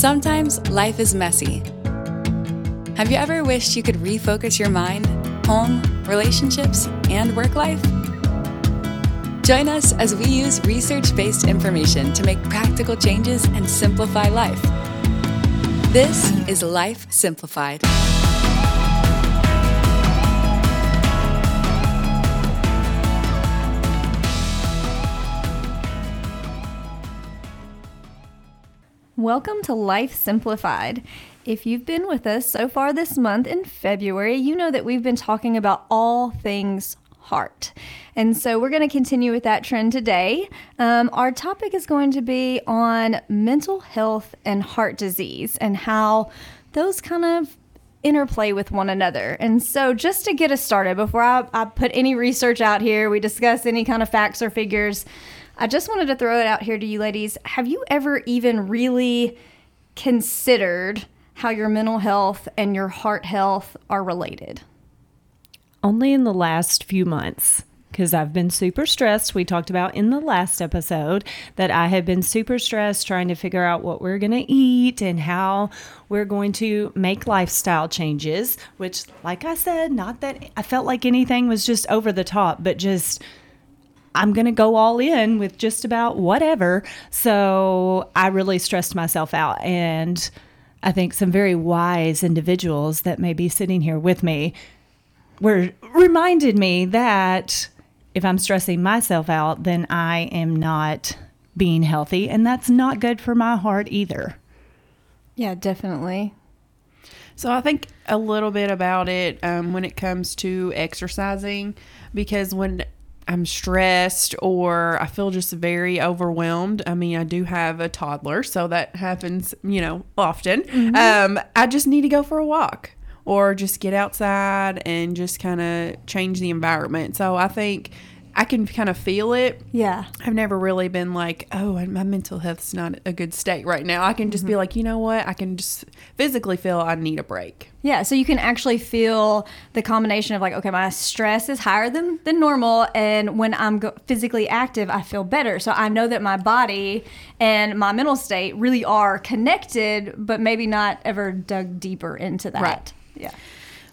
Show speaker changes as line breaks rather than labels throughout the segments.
Sometimes life is messy. Have you ever wished you could refocus your mind, home, relationships, and work life? Join us as we use research based information to make practical changes and simplify life. This is Life Simplified.
Welcome to Life Simplified. If you've been with us so far this month in February, you know that we've been talking about all things heart. And so we're going to continue with that trend today. Um, our topic is going to be on mental health and heart disease and how those kind of interplay with one another. And so, just to get us started, before I, I put any research out here, we discuss any kind of facts or figures. I just wanted to throw it out here to you ladies. Have you ever even really considered how your mental health and your heart health are related?
Only in the last few months because I've been super stressed. We talked about in the last episode that I have been super stressed trying to figure out what we're going to eat and how we're going to make lifestyle changes, which, like I said, not that I felt like anything was just over the top, but just I'm going to go all in with just about whatever. So I really stressed myself out. And I think some very wise individuals that may be sitting here with me were reminded me that if I'm stressing myself out, then I am not being healthy. And that's not good for my heart either.
Yeah, definitely.
So I think a little bit about it um, when it comes to exercising, because when I'm stressed or I feel just very overwhelmed. I mean, I do have a toddler, so that happens, you know, often. Mm-hmm. Um, I just need to go for a walk or just get outside and just kind of change the environment. So I think I can kind of feel it.
Yeah.
I've never really been like, oh, my mental health's not a good state right now. I can just mm-hmm. be like, you know what? I can just physically feel I need a break.
Yeah. So you can actually feel the combination of like, okay, my stress is higher than, than normal. And when I'm go- physically active, I feel better. So I know that my body and my mental state really are connected, but maybe not ever dug deeper into that.
Right.
Yeah.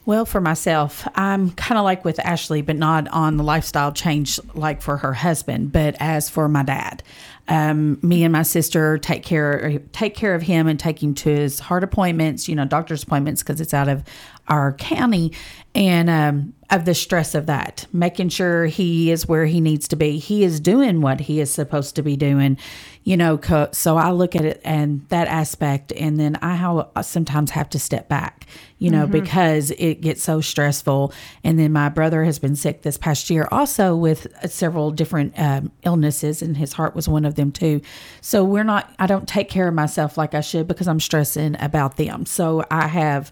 Well, for myself, I'm kind of like with Ashley, but not on the lifestyle change like for her husband. But as for my dad, um, me and my sister take care take care of him and take him to his heart appointments, you know, doctor's appointments because it's out of our county, and um, of the stress of that, making sure he is where he needs to be. He is doing what he is supposed to be doing, you know. So I look at it and that aspect, and then I sometimes have to step back, you know, mm-hmm. because it gets so stressful. And then my brother has been sick this past year, also with several different um, illnesses, and his heart was one of them too. So we're not. I don't take care of myself like I should because I'm stressing about them. So I have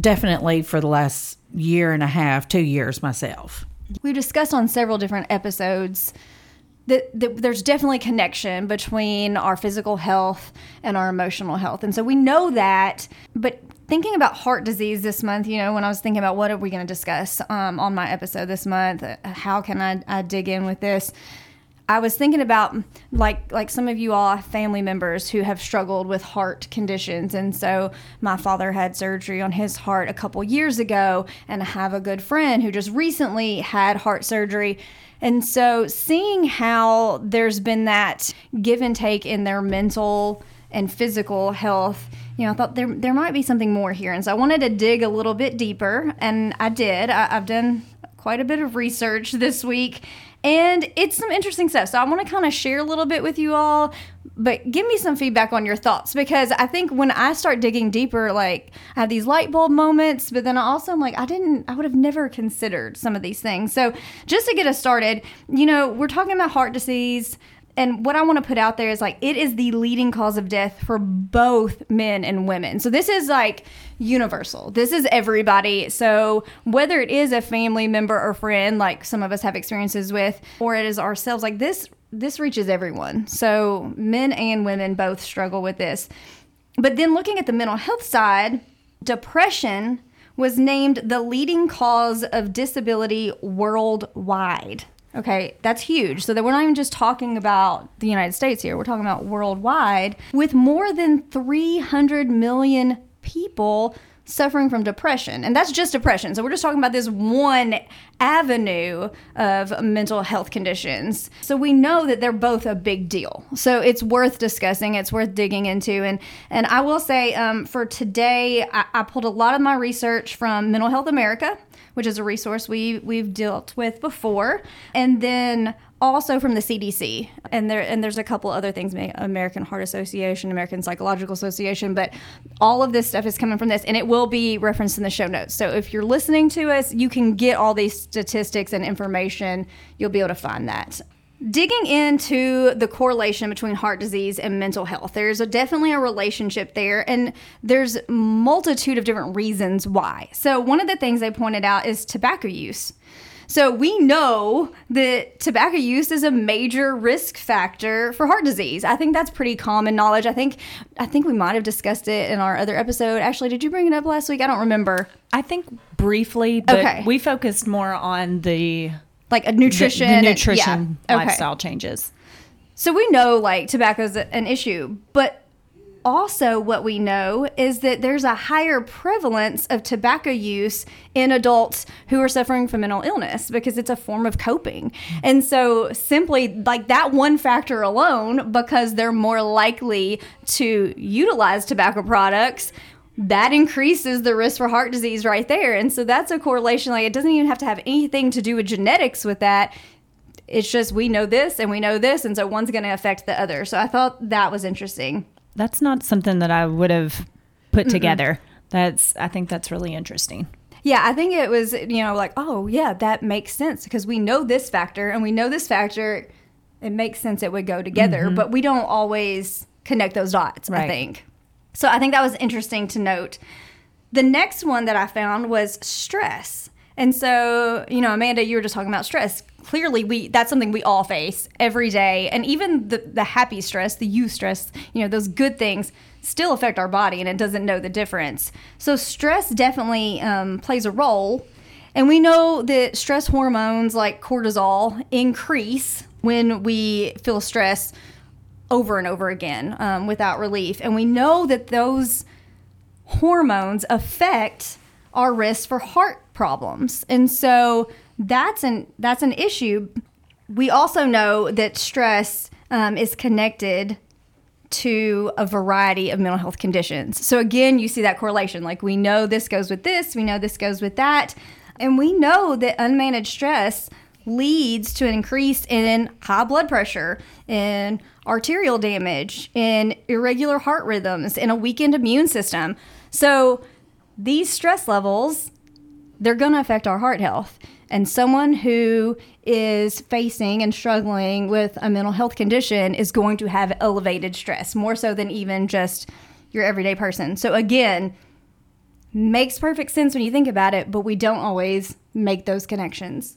definitely for the last year and a half, two years myself.
We've discussed on several different episodes that, there's definitely a connection between our physical health and our emotional health. And so we know that, but thinking about heart disease this month, you know, when I was thinking about what are we going to discuss um, on my episode this month, how can I, I dig in with this? I was thinking about like like some of you all family members who have struggled with heart conditions and so my father had surgery on his heart a couple years ago and I have a good friend who just recently had heart surgery and so seeing how there's been that give and take in their mental and physical health you know, I thought there there might be something more here, and so I wanted to dig a little bit deeper, and I did. I, I've done quite a bit of research this week, and it's some interesting stuff. So I want to kind of share a little bit with you all, but give me some feedback on your thoughts because I think when I start digging deeper, like I have these light bulb moments, but then I also am like, I didn't, I would have never considered some of these things. So just to get us started, you know, we're talking about heart disease and what I want to put out there is like it is the leading cause of death for both men and women. So this is like universal. This is everybody. So whether it is a family member or friend like some of us have experiences with or it is ourselves like this this reaches everyone. So men and women both struggle with this. But then looking at the mental health side, depression was named the leading cause of disability worldwide. Okay, that's huge. So that we're not even just talking about the United States here, we're talking about worldwide with more than 300 million people suffering from depression. And that's just depression. So we're just talking about this one avenue of mental health conditions. So we know that they're both a big deal. So it's worth discussing, it's worth digging into. And, and I will say um, for today, I, I pulled a lot of my research from Mental Health America which is a resource we we've dealt with before, and then also from the CDC. And there and there's a couple other things, American Heart Association, American Psychological Association, but all of this stuff is coming from this, and it will be referenced in the show notes. So if you're listening to us, you can get all these statistics and information. You'll be able to find that digging into the correlation between heart disease and mental health there's a, definitely a relationship there and there's multitude of different reasons why so one of the things they pointed out is tobacco use so we know that tobacco use is a major risk factor for heart disease. I think that's pretty common knowledge. I think I think we might have discussed it in our other episode. Actually, did you bring it up last week? I don't remember.
I think briefly, but
Okay.
we focused more on the
Like a nutrition,
the
and-
nutrition
yeah. Okay.
lifestyle changes.
So we know like tobacco is an issue, but also what we know is that there's a higher prevalence of tobacco use in adults who are suffering from mental illness because it's a form of coping. And so simply like that one factor alone because they're more likely to utilize tobacco products that increases the risk for heart disease right there. And so that's a correlation like it doesn't even have to have anything to do with genetics with that it's just we know this and we know this and so one's going to affect the other so i thought that was interesting
That's not something that I would have put together. That's I think that's really interesting.
yeah i think it was you know like oh yeah that makes sense because we know this factor and we know this factor it makes sense it would go together mm-hmm. but we don't always connect those dots i think. So i think that was interesting to note. The next one that i found was stress and so you know amanda you were just talking about stress. Clearly we that's something we all face every day. And even the, the happy stress the eustress you know those good things still affect our body and it doesn't know the difference. So stress definitely um, plays a role. And we know that stress hormones like cortisol increase when we feel stress over and over again um, without relief. And we know that those hormones affect our risk for heart problems. And so that's an that's an issue. We also know that stress um, is connected to a variety of mental health conditions. So again, you see that correlation. Like we know this goes with this, we know this goes with that, and we know that unmanaged stress leads to an increase in high blood pressure, in arterial damage, in irregular heart rhythms, in a weakened immune system. So these stress levels they're going to affect our heart health. And someone who is facing and struggling with a mental health condition is going to have elevated stress, more so than even just your everyday person. So, again, makes perfect sense when you think about it, but we don't always make those connections.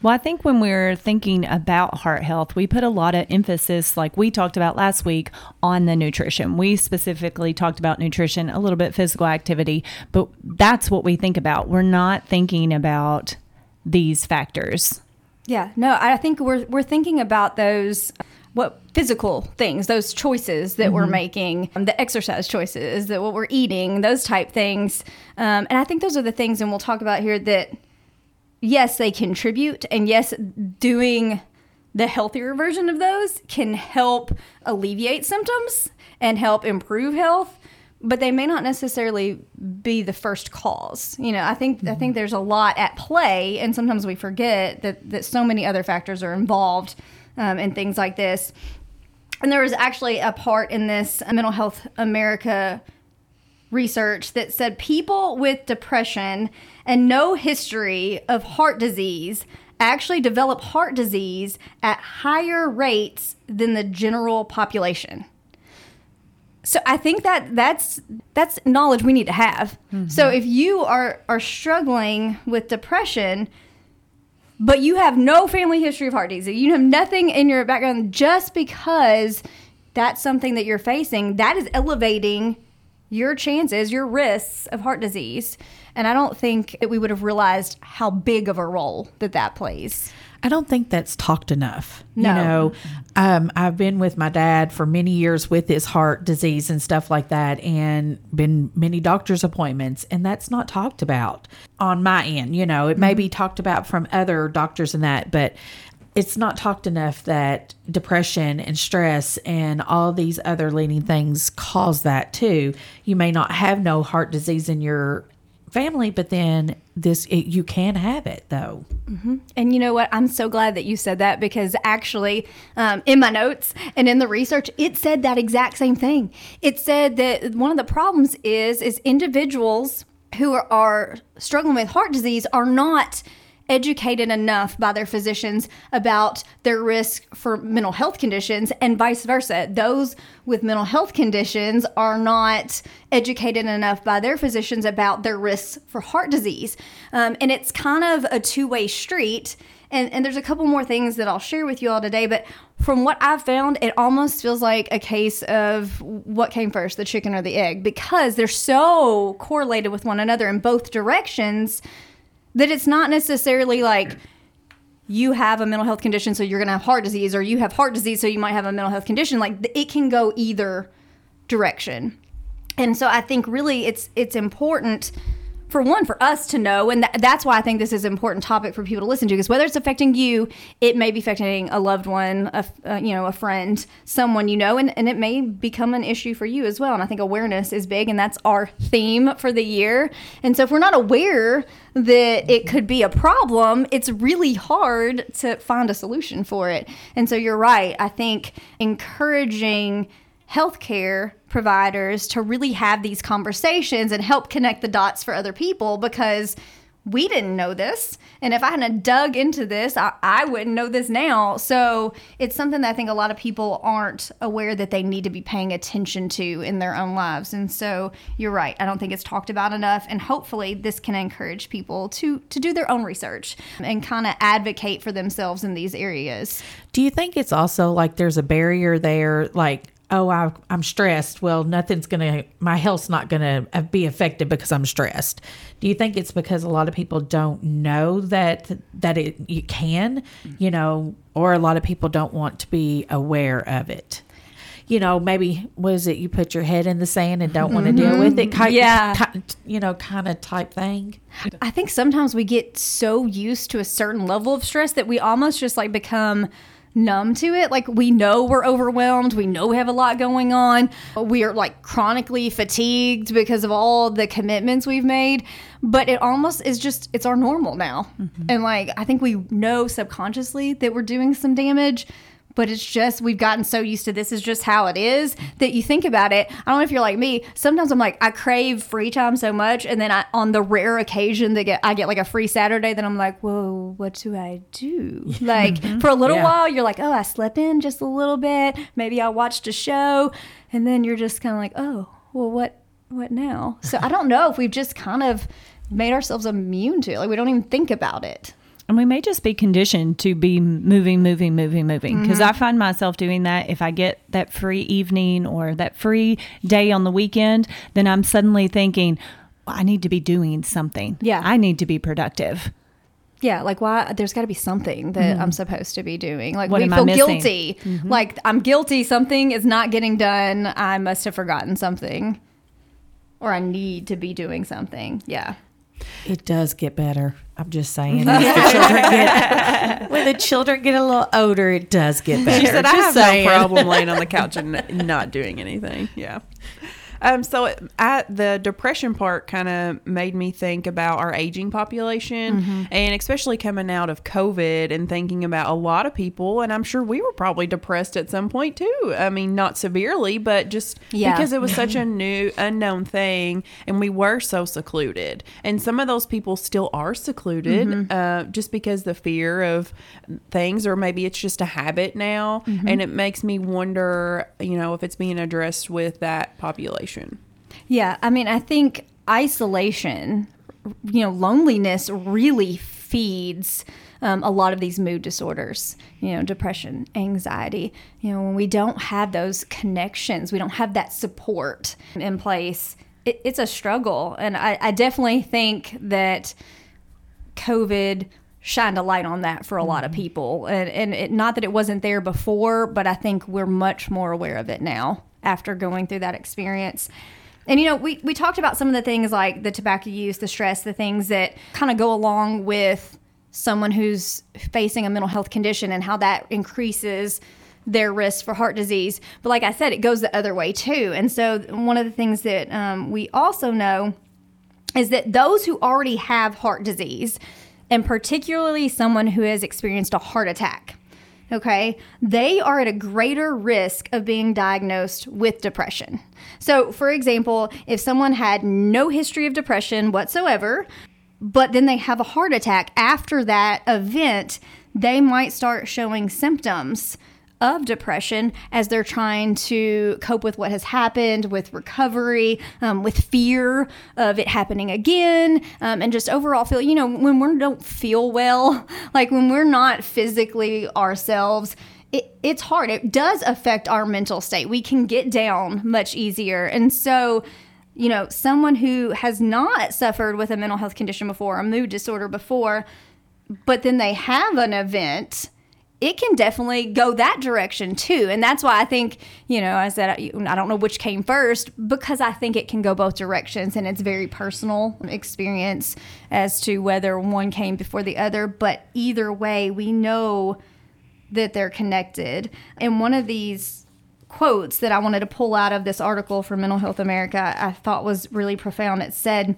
Well, I think when we're thinking about heart health, we put a lot of emphasis, like we talked about last week, on the nutrition. We specifically talked about nutrition, a little bit physical activity, but that's what we think about. We're not thinking about these factors.
Yeah, no, I think we're we're thinking about those what physical things, those choices that we're making, um, the exercise choices, that what we're eating, those type things, um, and I think those are the things, and we'll talk about here that yes, they contribute, and yes, doing the healthier version of those can help alleviate symptoms and help improve health but they may not necessarily be the first cause. You know, I think I think there's a lot at play, and sometimes we forget that that so many other factors are involved um, in things like this. And there was actually a part in this Mental Health America research that said people with depression and no history of heart disease actually develop heart disease at higher rates than the general population. So I think that that's that's knowledge we need to have. Mm-hmm. So if you are are struggling with depression, but you have no family history of heart disease, you have nothing in your background, just because that's something that you're facing, that is elevating your chances, your risks of heart disease. And I don't think that we would have realized how big of a role that that plays.
I don't think that's talked enough.
No.
You know, um, I've been with my dad for many years with his heart disease and stuff like that, and been many doctor's appointments, and that's not talked about on my end. You know, it may be talked about from other doctors and that, but it's not talked enough that depression and stress and all these other leading things cause that too. You may not have no heart disease in your family, but then this it, you can have it though.
And you know what? I'm so glad that you said that because actually, um, in my notes and in the research, it said that exact same thing. It said that one of the problems is is individuals who are, are struggling with heart disease are not educated enough by their physicians about their risk for mental health conditions and vice versa. Those with mental health conditions are not educated enough by their physicians about their risks for heart disease. Um, and it's kind of a two way street. And, and there's a couple more things that I'll share with you all today, but from what I've found, it almost feels like a case of what came first, the chicken or the egg, because they're so correlated with one another in both directions that it's not necessarily like you have a mental health condition, so you're going to have heart disease, or you have heart disease, so you might have a mental health condition. Like it can go either direction. And so I think really it's it's important for one for us to know and th- that's why I think this is an important topic for people to listen to because whether it's affecting you, it may be affecting a loved one, a uh, you know, a friend, someone you know and, and it may become an issue for you as well. And I think awareness is big and that's our theme for the year. And so if we're not aware that it could be a problem, it's really hard to find a solution for it. And so you're right. I think encouraging healthcare providers to really have these conversations and help connect the dots for other people because we didn't know this. And if I hadn't dug into this, I, I wouldn't know this now. So it's something that I think a lot of people aren't aware that they need to be paying attention to in their own lives. And so you're right. I don't think it's talked about enough. And hopefully this can encourage people to to do their own research and kind of advocate for themselves in these areas.
Do you think it's also like there's a barrier there, like oh I, i'm stressed. Well nothing's gonna my health's not gonna uh, be affected because i'm stressed. Do you think it's because a lot of people don't know that that it you can you know or a lot of people don't want to be aware of it? You know maybe was it you put your head in the sand and don't want to deal with it mm-hmm. kind,
Yeah.
ki- you know kind of type thing?
I think sometimes we get so used to a certain level of stress that we almost just like become numb to it. Like we know we're overwhelmed, we know we have a lot going on. We are like chronically fatigued because of all the commitments we've made, but it almost is just it's our normal now. Mm-hmm. And like I think we know subconsciously that we're doing some damage. But it's just we've gotten so used to this is just how it is that you think about it. I don't know if you're like me. Sometimes I'm like I crave free time so much, and then I, on the rare occasion that get I get like a free Saturday, then I'm like, whoa, what do I do? Like mm-hmm. for a little
Yeah.
while, you're like, oh, I slept in just a little bit. Maybe I watched a show, and then you're just kind of like, oh, well, what what now? So I don't know if we've just kind of made ourselves immune to it. Like we don't even think about it.
And we may just be conditioned to be moving, moving, moving, moving. Because mm-hmm. I find myself doing that if I get that free evening or that free day on the weekend, then I'm suddenly thinking, well, I need to be doing something.
Yeah.
I need to be productive.
Yeah, like why? There's got to be something that I'm mm-hmm. supposed to be doing. Like
What
we feel guilty. Mm-hmm. Like I'm guilty. Something is not getting done. I must have forgotten something, or I need to be doing something. Yeah.
It does get better. I'm just saying. The get, when the children get a little older, it does get better.
She said, "I
Just
have
saying.
no problem laying on the couch and not doing anything." Yeah. Um, so I, the depression part kind of made me think about our aging population, and especially coming out of COVID and thinking about a lot of people. And I'm sure we were probably depressed at some point too. I mean, not severely, but just
Yeah.
because it was such a new, unknown thing, and we were so secluded. And some of those people still are secluded, uh, just because the fear of things, or maybe it's just a habit now. And it makes me wonder, you know, if it's being addressed with that population.
Yeah, I mean, I think isolation, you know, loneliness really feeds um, a lot of these mood disorders, you know, depression, anxiety. You know, when we don't have those connections, we don't have that support in place, it, it's a struggle. And I, I definitely think that COVID shined a light on that for a lot of people. And, and it, not that it wasn't there before, but I think we're much more aware of it now after going through that experience. And you know, we, we talked about some of the things like the tobacco use, the stress, the things that kind of go along with someone who's facing a mental health condition and how that increases their risk for heart disease. But like I said, it goes the other way too. And so, one of the things that um, we also know is that those who already have heart disease, and particularly someone who has experienced a heart attack, okay, they are at a greater risk of being diagnosed with depression. So, for example, if someone had no history of depression whatsoever, but then they have a heart attack after that event, they might start showing symptoms of depression as they're trying to cope with what has happened, with recovery, um, with fear of it happening again, um, and just overall feel, you know, when we don't feel well, like when we're not physically ourselves. It, it's hard. It does affect our mental state. We can get down much easier. And so, you know, someone who has not suffered with a mental health condition before, a mood disorder before, but then they have an event, it can definitely go that direction too. And that's why I think, you know, I said, I don't know which came first because I think it can go both directions and it's very personal experience as to whether one came before the other. But either way, we know that they're connected. And one of these quotes that I wanted to pull out of this article from Mental Health America I thought was really profound. It said,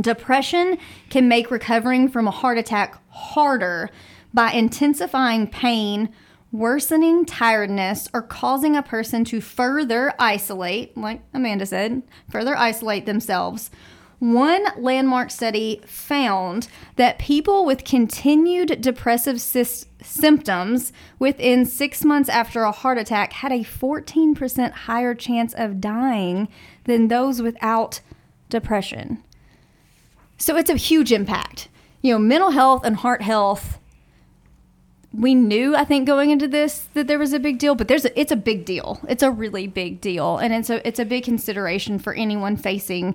Depression can make recovering from a heart attack harder by intensifying pain, worsening tiredness, or causing a person to further isolate, like Amanda said, further isolate themselves. One landmark study found that people with continued depressive symptoms within six months after a heart attack had a 14% higher chance of dying than those without depression. So it's a huge impact. You know, mental health and heart health. We knew, I think, going into this that there was a big deal, but there's a, it's a big deal. It's a really big deal, and it's a it's a big consideration for anyone facing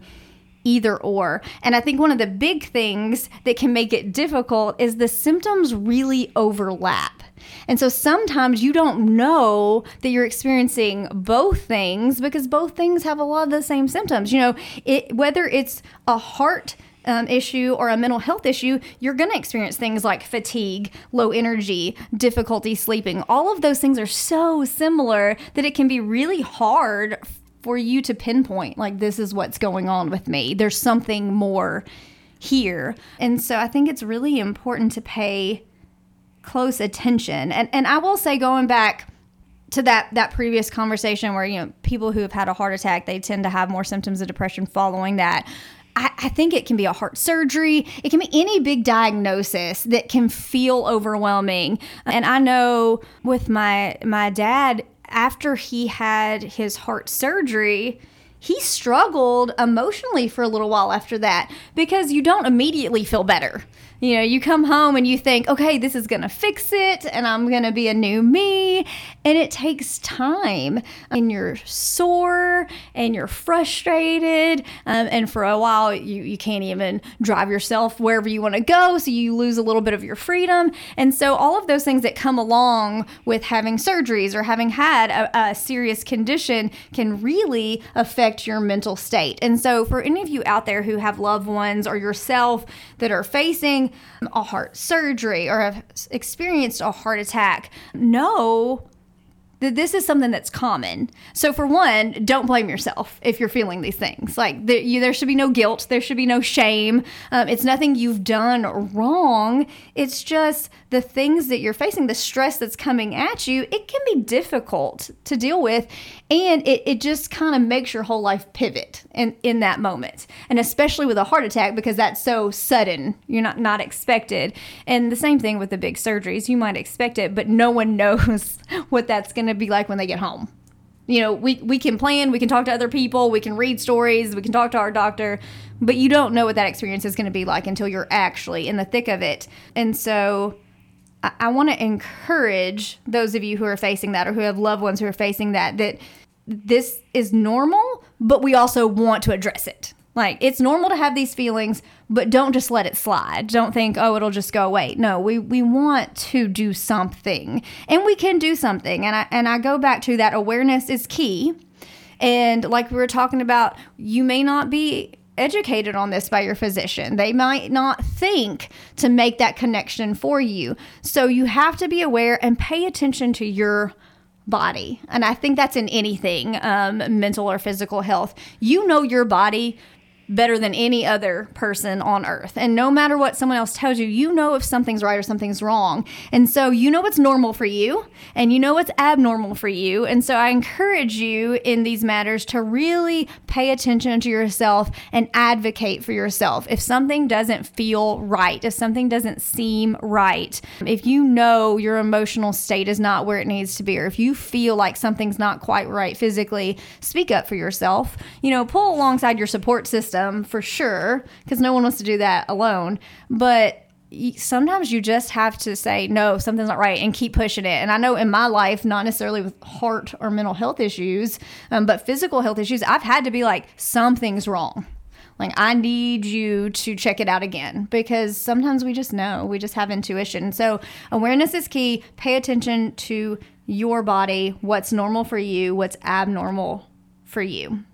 either or. And I think one of the big things that can make it difficult is the symptoms really overlap. And so sometimes you don't know that you're experiencing both things because both things have a lot of the same symptoms. You know, it, whether it's a heart um, issue or a mental health issue, you're going to experience things like fatigue, low energy, difficulty sleeping. All of those things are so similar that it can be really hard for you to pinpoint, like, this is what's going on with me. There's something more here. And so I think it's really important to pay close attention. And, and I will say, going back, to that that previous conversation where you know people who have had a heart attack they tend to have more symptoms of depression following that I, I, think it can be a heart surgery. It can be any big diagnosis that can feel overwhelming. And I know with my my dad, after he had his heart surgery, he struggled emotionally for a little while after that because you don't immediately feel better. You know, you come home and you think, okay, this is going to fix it and I'm going to be a new me. And it takes time. And you're sore and you're frustrated. Um, and for a while, you, you can't even drive yourself wherever you want to go. So you lose a little bit of your freedom. And so, all of those things that come along with having surgeries or having had a, a serious condition can really affect your mental state. And so, for any of you out there who have loved ones or yourself that are facing a heart surgery or have experienced a heart attack know that this is something that's common. So, for one, don't blame yourself if you're feeling these things. Like, there, you, there should be no guilt, there should be no shame. Um, it's nothing you've done wrong. It's just the things that you're facing, the stress that's coming at you, it can be difficult to deal with. And it, it just kind of makes your whole life pivot in, in that moment. And especially with a heart attack, because that's so sudden, you're not, not expected. And the same thing with the big surgeries, you might expect it, but no one knows what that's going to be like when they get home. You know, we, we can plan, we can talk to other people, we can read stories, we can talk to our doctor, but you don't know what that experience is going to be like until you're actually in the thick of it. And so I, I want to encourage those of you who are facing that or who have loved ones who are facing that, that this is normal, but we also want to address it. Like it's normal to have these feelings, but don't just let it slide. Don't think, "Oh, it'll just go away." No, we we want to do something. And we can do something. And I and I go back to that awareness is key. And like we were talking about, you may not be educated on this by your physician. They might not think to make that connection for you. So you have to be aware and pay attention to your body. And I think that's in anything, um, mental or physical health. You know your body better than any other person on earth. And no matter what someone else tells you, you know if something's right or something's wrong. And so you know what's normal for you and you know what's abnormal for you. And so I encourage you in these matters to really pay attention to yourself and advocate for yourself. If something doesn't feel right, if something doesn't seem right, if you know your emotional state is not where it needs to be, or if you feel like something's not quite right physically, speak up for yourself. You know, pull alongside your support system for sure, because no one wants to do that alone. But sometimes you just have to say no something's not right and keep pushing it. And i know in my life not necessarily with heart or mental health issues um, but physical health issues i've had to be like something's wrong. Like i need you to check it out again. Because sometimes we just know we just have intuition. So awareness is key. Pay attention to your body what's normal for you what's abnormal for you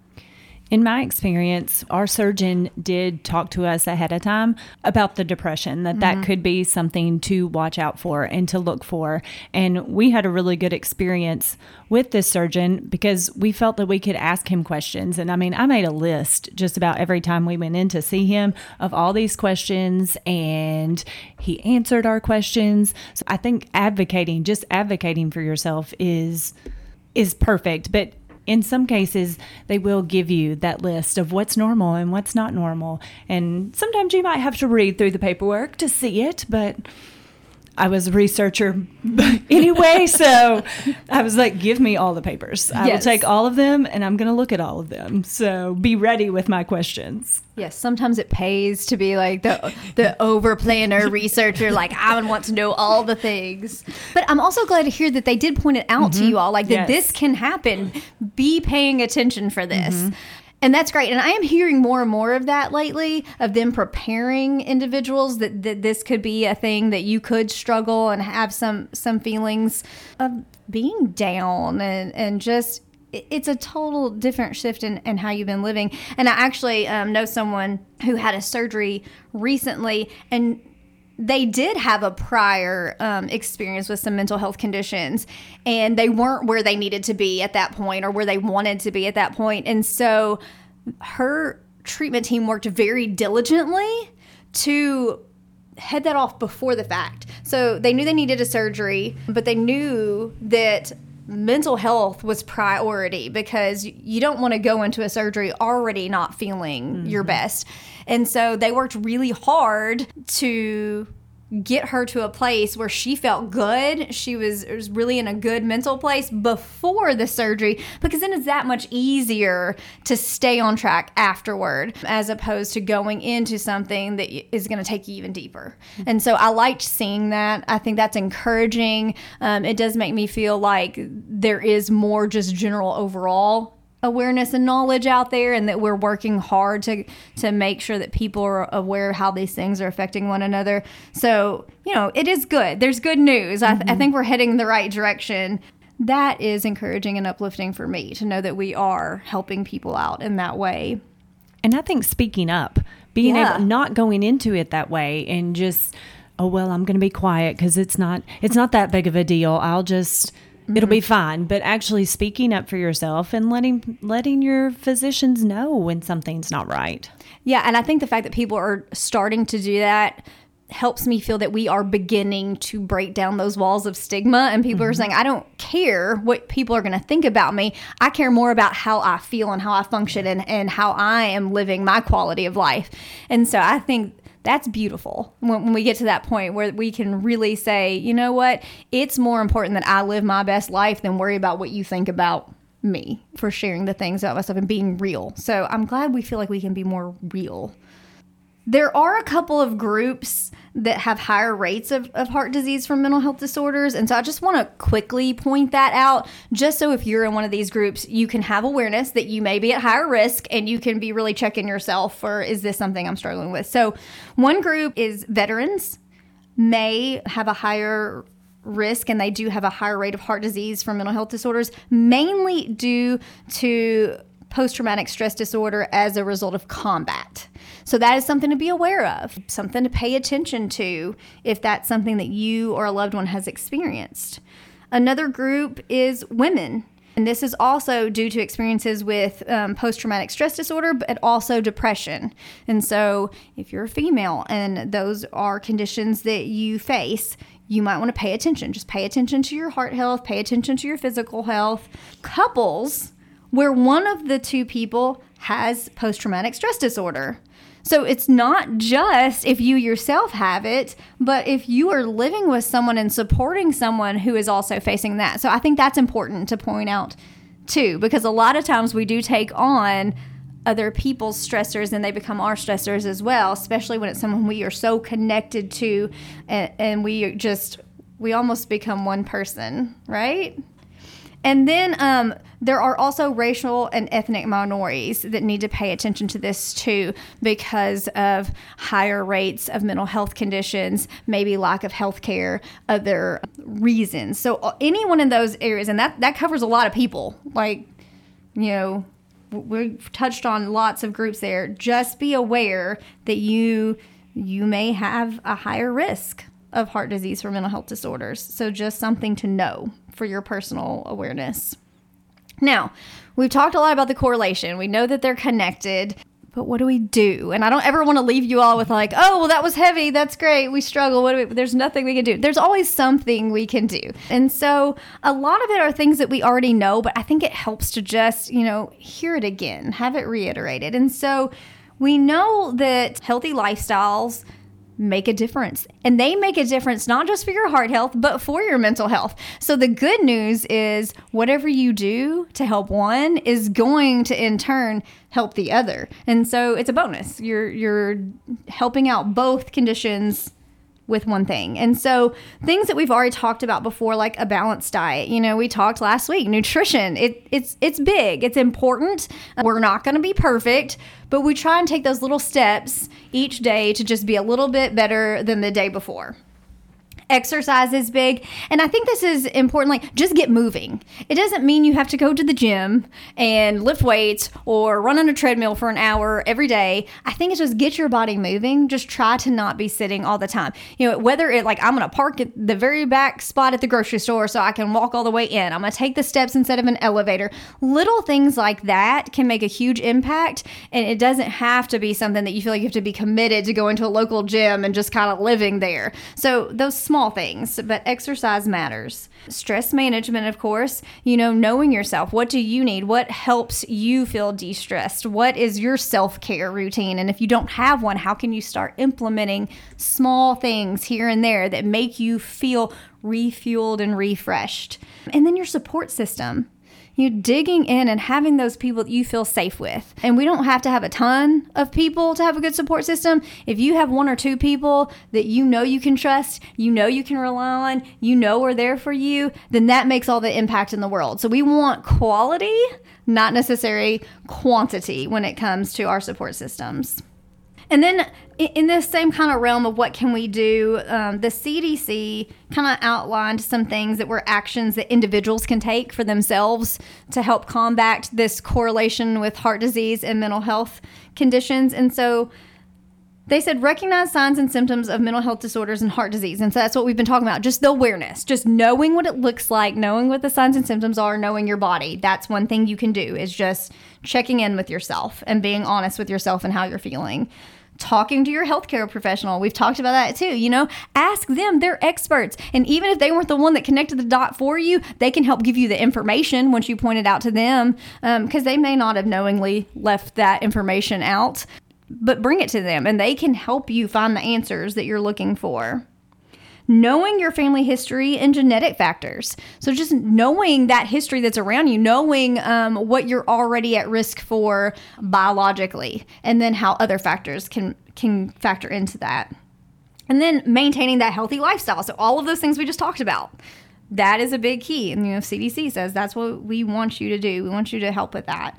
In my experience, our surgeon did talk to us ahead of time about the depression, that that mm-hmm. could be something to watch out for and to look for. And we had a really good experience with this surgeon because we felt that we could ask him questions. And I mean, I made a list just about every time we went in to see him of all these questions, and he answered our questions. So I think advocating, just advocating for yourself is is perfect, but in some cases they will give you that list of what's normal and what's not normal. And sometimes you might have to read through the paperwork to see it but I was a researcher anyway, so I was like, give me all the papers. I will take all of them and I'm going to look at all of them. So be ready with my questions.
Yes, sometimes it pays to be like the the over planner researcher. Like I want to know all the things. But I'm also glad to hear that they did point it out to mm-hmm. you all, like that
Yes.
this can happen. Be paying attention for this. Mm-hmm. And that's great. And I am hearing more and more of that lately, of them preparing individuals that, that this could be a thing that you could struggle and have some some feelings of being down and, and just it's a total different shift in, in how you've been living. And I actually um, know someone who had a surgery recently and they did have a prior um, experience with some mental health conditions and they weren't where they needed to be at that point or where they wanted to be at that point. And so her treatment team worked very diligently to head that off before the fact. So they knew they needed a surgery, but they knew that mental health was priority because you don't want to go into a surgery already not feeling your mm-hmm. best. And so they worked really hard to get her to a place where she felt good. She was, was really in a good mental place before the surgery because then it's that much easier to stay on track afterward as opposed to going into something that is going to take you even deeper. And so I liked seeing that. I think that's encouraging. Um, it does make me feel like there is more just general overall awareness and knowledge out there and that we're working hard to to make sure that people are aware of how these things are affecting one another. So you know it is good. There's good news. I, I mm-hmm. think we're heading in the right direction. That is encouraging and uplifting for me to know that we are helping people out in that way.
And I think speaking up, being
Yeah.
able not going into it that way and just oh well, I'm going to be quiet cuz it's not it's not that big of a deal. I'll just it'll be mm-hmm. fine, but actually speaking up for yourself and letting letting your physicians know when something's not right.
Yeah, and I think the fact that people are starting to do that helps me feel that we are beginning to break down those walls of stigma and people are mm-hmm. saying I don't care what people are going to think about me. I care more about how I feel and how I function and and how I am living my quality of life. And so I think that's beautiful when, when we get to that point where we can really say, you know what, it's more important that I live my best life than worry about what you think about me for sharing the things about myself and being real. So I'm glad we feel like we can be more real. There are a couple of groups that have higher rates of, of heart disease from mental health disorders. And so I just want to quickly point that out, just so if you're in one of these groups, you can have awareness that you may be at higher risk and you can be really checking yourself for is this something I'm struggling with? So, one group is veterans, may have a higher risk and they do have a higher rate of heart disease from mental health disorders, mainly due to post traumatic stress disorder as a result of combat. So that is something to be aware of, something to pay attention to if that's something that you or a loved one has experienced. Another group is women. And this is also due to experiences with um, post traumatic stress disorder, but also depression. And so, if you're a female and those are conditions that you face, you might want to pay attention. Just pay attention to your heart health, pay attention to your physical health. Couples where one of the two people has post traumatic stress disorder. So it's not just if you yourself have it, but if you are living with someone and supporting someone who is also facing that. So I think that's important to point out too, because a lot of times we do take on other people's stressors and they become our stressors as well, especially when it's someone we are so connected to and, and we just, we almost become one person, right? And then um, there are also racial and ethnic minorities that need to pay attention to this too because of higher rates of mental health conditions, maybe lack of health care, other reasons. So, uh, anyone in those areas, and that, that covers a lot of people, like, you know, we've touched on lots of groups there. Just be aware that you you may have a higher risk of heart disease for mental health disorders. So just something to know for your personal awareness. Now, we've talked a lot about the correlation. We know that they're connected, but what do we do? And I don't ever want to leave you all with like, "Oh, well that was heavy. That's great. We struggle. What do we, there's nothing we can do." There's always something we can do. And so, a lot of it are things that we already know, but I think it helps to just, you know, hear it again, have it reiterated. And so, we know that healthy lifestyles make a difference. And they make a difference not just for your heart health, but for your mental health. So the good news is whatever you do to help one is going to in turn help the other. And so it's a bonus. You're you're helping out both conditions with one thing. And so things that we've already talked about before like a balanced diet. You know, we talked last week, nutrition. It it's it's big. It's important. We're not going to be perfect, but we try and take those little steps each day to just be a little bit better than the day before exercise is big. And I think this is important. Like, just get moving. It doesn't mean you have to go to the gym and lift weights or run on a treadmill for an hour every day. I think it's just get your body moving. Just try to not be sitting all the time. You know, whether it like I'm going to park at the very back spot at the grocery store so I can walk all the way in, I'm going to take the steps instead of an elevator. Little things like that can make a huge impact. And it doesn't have to be something that you feel like you have to be committed to going to a local gym and just kind of living there. So, those small small things, but exercise matters. Stress management, of course, you know, knowing yourself. What do you need? What helps you feel de stressed? What is your self care routine? And if you don't have one, how can you start implementing small things here and there that make you feel refueled and refreshed? And then your support system you digging in and having those people that you feel safe with. And we don't have to have a ton of people to have a good support system. If you have one or two people that you know you can trust, you know you can rely on, you know are there for you, then that makes all the impact in the world. So we want quality, not necessary quantity when it comes to our support systems. And then in this same kind of realm of what can we do, um, the CDC kind of outlined some things that were actions that individuals can take for themselves to help combat this correlation with heart disease and mental health conditions. And so they said recognize signs and symptoms of mental health disorders and heart disease. And so that's what we've been talking about. Just the awareness, just knowing what it looks like, knowing what the signs and symptoms are, knowing your body. That's one thing you can do is just checking in with yourself and being honest with yourself and how you're feeling talking to your healthcare professional. We've talked about that too. You know, ask them, they're experts. And even if they weren't the one that connected the dot for you, they can help give you the information once you point it out to them because um, they may not have knowingly left that information out. But bring it to them and they can help you find the answers that you're looking for. Knowing your family history and genetic factors. So just knowing that history that's around you, knowing um, what you're already at risk for biologically, and then how other factors can can factor into that. And then maintaining that healthy lifestyle. So all of those things we just talked about. That is a big key. And you know, CDC says that's what we want you to do. We want you to help with that.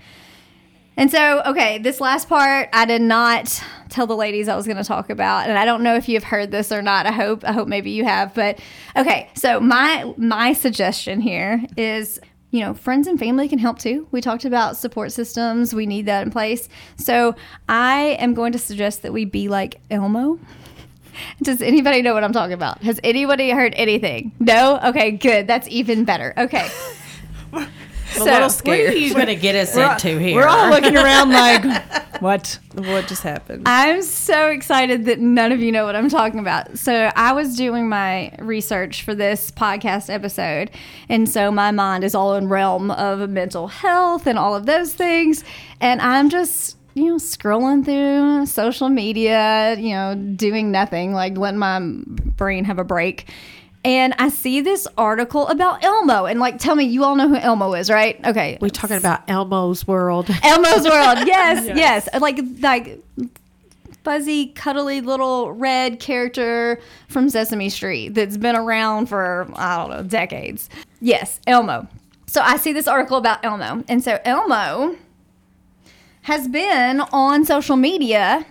And so, okay, this last part I did not tell the ladies I was going to talk about, and I don't know if you've heard this or not. I hope I hope maybe you have, but okay. So my my suggestion here is you know, friends and family can help too. We talked about support systems. We need that in place. So I am going to suggest that we be like Elmo. Does anybody know what I'm talking about? Has anybody heard anything? No? Okay, good. That's even better. Okay.
I'm a little
Where are you going to get us into here?
We're all looking around like, what?
what just happened?
I'm so excited that none of you know what I'm talking about. So, I was doing my research for this podcast episode. And so, my mind is all in realm of mental health and all of those things. And I'm just, you know, scrolling through social media, you know, doing nothing, like letting my brain have a break. And I see this article about Elmo. And, like, tell me, you all know who Elmo is, right? Okay.
We're talking about Elmo's World.
Elmo's World. Yes, yes, Like like fuzzy, cuddly little red character from Sesame Street that's been around for I don't know decades. Yes, Elmo. So I see this article about Elmo, and so Elmo has been on social media.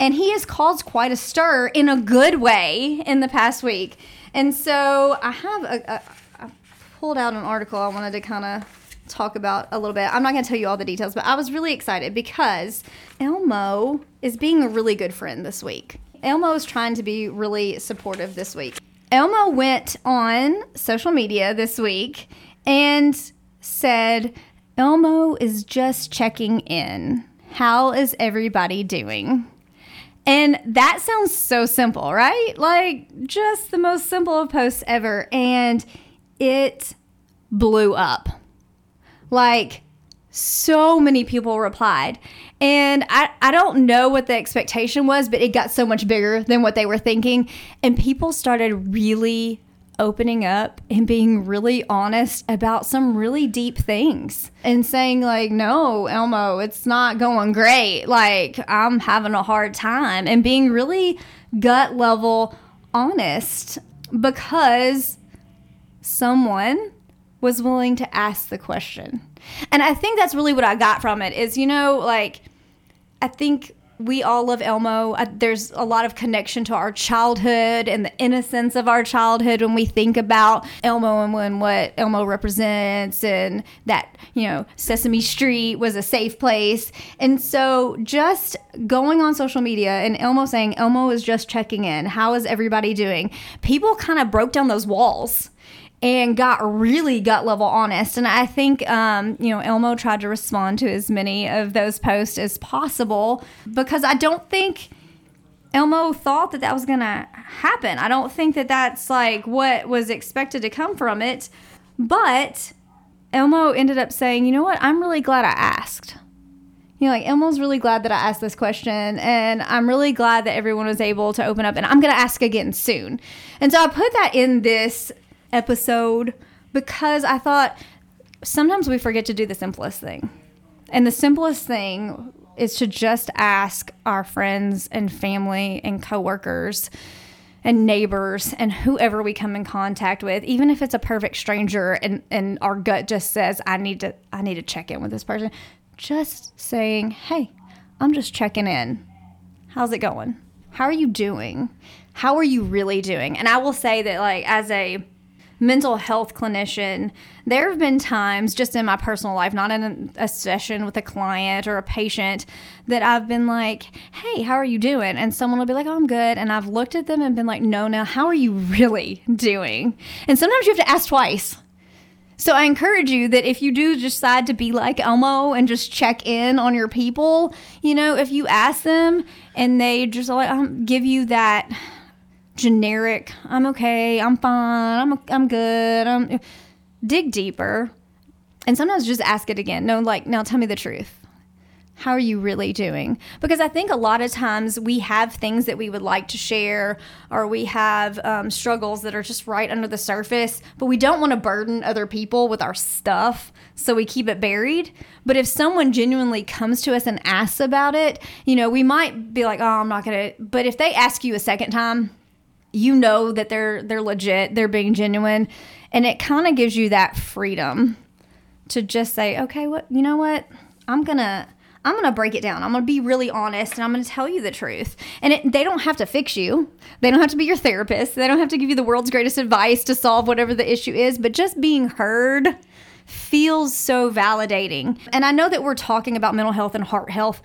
And he has caused quite a stir in a good way in the past week. And so I have a, a I pulled out an article I wanted to kind of talk about a little bit. I'm not going to tell you all the details, but I was really excited because Elmo is being a really good friend this week. Elmo is trying to be really supportive this week. Elmo went on social media this week and said, Elmo is just checking in. How is everybody doing? And that sounds so simple, right? Like just the most simple of posts ever. And it blew up. Like so many people replied. And I, I don't know what the expectation was, but it got so much bigger than what they were thinking. And people started really opening up and being really honest about some really deep things and saying like no elmo it's not going great. Like i'm having a hard time. And being really gut level honest because someone was willing to ask the question. And i think that's really what i got from it is you know like i think we all love Elmo. There's a lot of connection to our childhood and the innocence of our childhood when we think about Elmo and when what Elmo represents and that, you know, Sesame Street was a safe place. And so just going on social media and Elmo saying, Elmo is just checking in. How is everybody doing? People kind of broke down those walls and got really gut level honest. And I think, um, you know, Elmo tried to respond to as many of those posts as possible because I don't think Elmo thought that that was going to happen. I don't think that that's like what was expected to come from it. But Elmo ended up saying, you know what? I'm really glad I asked. You know, like Elmo's really glad that I asked this question, and I'm really glad that everyone was able to open up, and I'm to ask again soon. And so I put that in this episode because I thought sometimes we forget to do the simplest thing. And the simplest thing is to just ask our friends and family and coworkers and neighbors and whoever we come in contact with, even if it's a perfect stranger and, and our gut just says, I need to I need to check in with this person, just saying, Hey, I'm just checking in. How's it going? How are you doing? How are you really doing? And I will say that like as a mental health clinician, there have been times just in my personal life, not in a session with a client or a patient, that I've been like, hey, how are you doing? And someone will be like, oh, I'm good. And I've looked at them and been like, no, now, how are you really doing? And sometimes you have to ask twice. So I encourage you that if you do decide to be like Elmo and just check in on your people, you know, if you ask them and they just like um, give you that generic, I'm okay, I'm fine, I'm I'm good, I'm dig deeper, and sometimes just ask it again. No, like now tell me the truth. how are you really doing? Because I think a lot of times we have things that we would like to share, or we have um, struggles that are just right under the surface, but we don't want to burden other people with our stuff, so we keep it buried. But if someone genuinely comes to us and asks about it, you know, we might be like, "Oh, I'm not gonna." But if they ask you a second time, you know that they're they're legit, they're being genuine, and it kind of gives you that freedom to just say, "Okay, what you know what." I'm gonna I'm going to break it down. I'm going to be really honest and I'm going to tell you the truth. And it, they don't have to fix you. They don't have to be your therapist. They don't have to give you the world's greatest advice to solve whatever the issue is, but just being heard feels so validating. And I know that we're talking about mental health and heart health,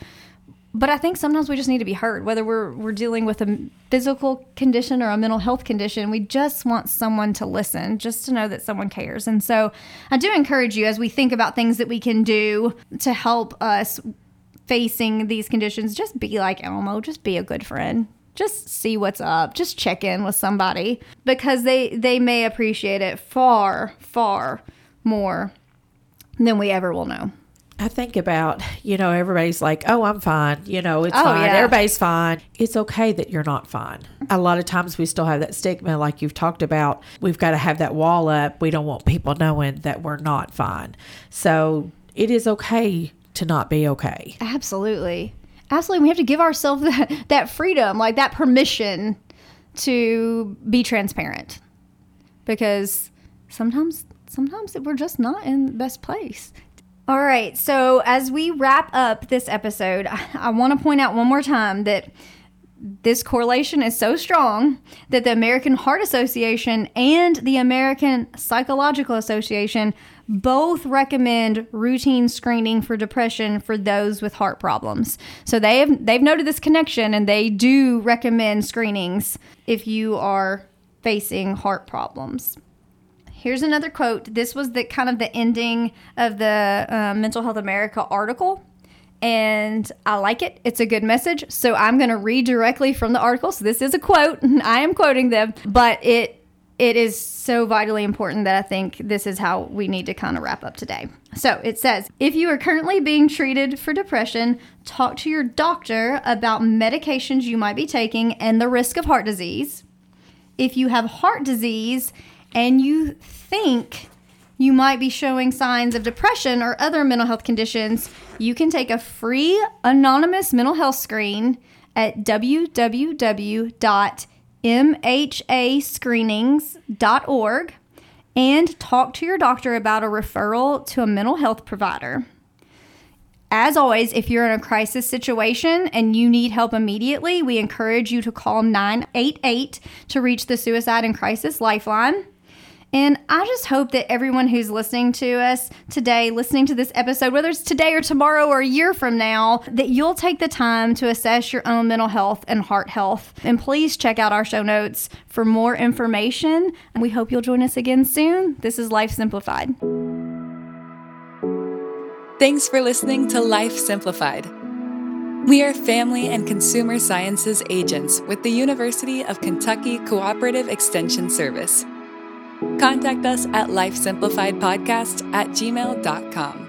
but I think sometimes we just need to be heard, whether we're we're dealing with a physical condition or a mental health condition. We just want someone to listen, just to know that someone cares. And so, I do encourage you as we think about things that we can do to help us facing these conditions, just be like Elmo, just be a good friend. Just see what's up. Just check in with somebody because they they may appreciate it far far more than we ever will know.
I think about, you know, everybody's like, oh, I'm fine. You know, it's
Oh,
fine.
yeah.
Everybody's fine. It's okay that you're not fine. A lot of times we still have that stigma, like you've talked about. We've got to have that wall up. We don't want people knowing that we're not fine. So it is okay to not be okay.
Absolutely. Absolutely. We have to give ourselves that, that freedom, like that permission to be transparent. Because sometimes sometimes we're just not in the best place. All right. So as we wrap up this episode, I, want to point out one more time that this correlation is so strong that the American Heart Association and the American Psychological Association both recommend routine screening for depression for those with heart problems. So they have they've noted this connection and they do recommend screenings if you are facing heart problems. Here's another quote. This was the kind of the ending of the uh, Mental Health America article and I like it. It's a good message. So I'm going to read directly from the article. So this is a quote. I am quoting them, but it it is so vitally important that I think this is how we need to kind of wrap up today. So it says, if you are currently being treated for depression, talk to your doctor about medications you might be taking and the risk of heart disease. If you have heart disease and you think you might be showing signs of depression or other mental health conditions, you can take a free anonymous mental health screen at www.mhascreenings.org and talk to your doctor about a referral to a mental health provider. As always, if you're in a crisis situation and you need help immediately, we encourage you to call 988 to reach the Suicide and Crisis Lifeline. And I just hope that everyone who's listening to us today, listening to this episode, whether it's today or tomorrow or a year from now, that you'll take the time to assess your own mental health and heart health. And please check out our show notes for more information. And we hope you'll join us again soon. This is Life Simplified.
Thanks for listening to Life Simplified. We are family and consumer sciences agents with the University of Kentucky Cooperative Extension Service. Contact us at lifesimplifiedpodcast at gmail.com.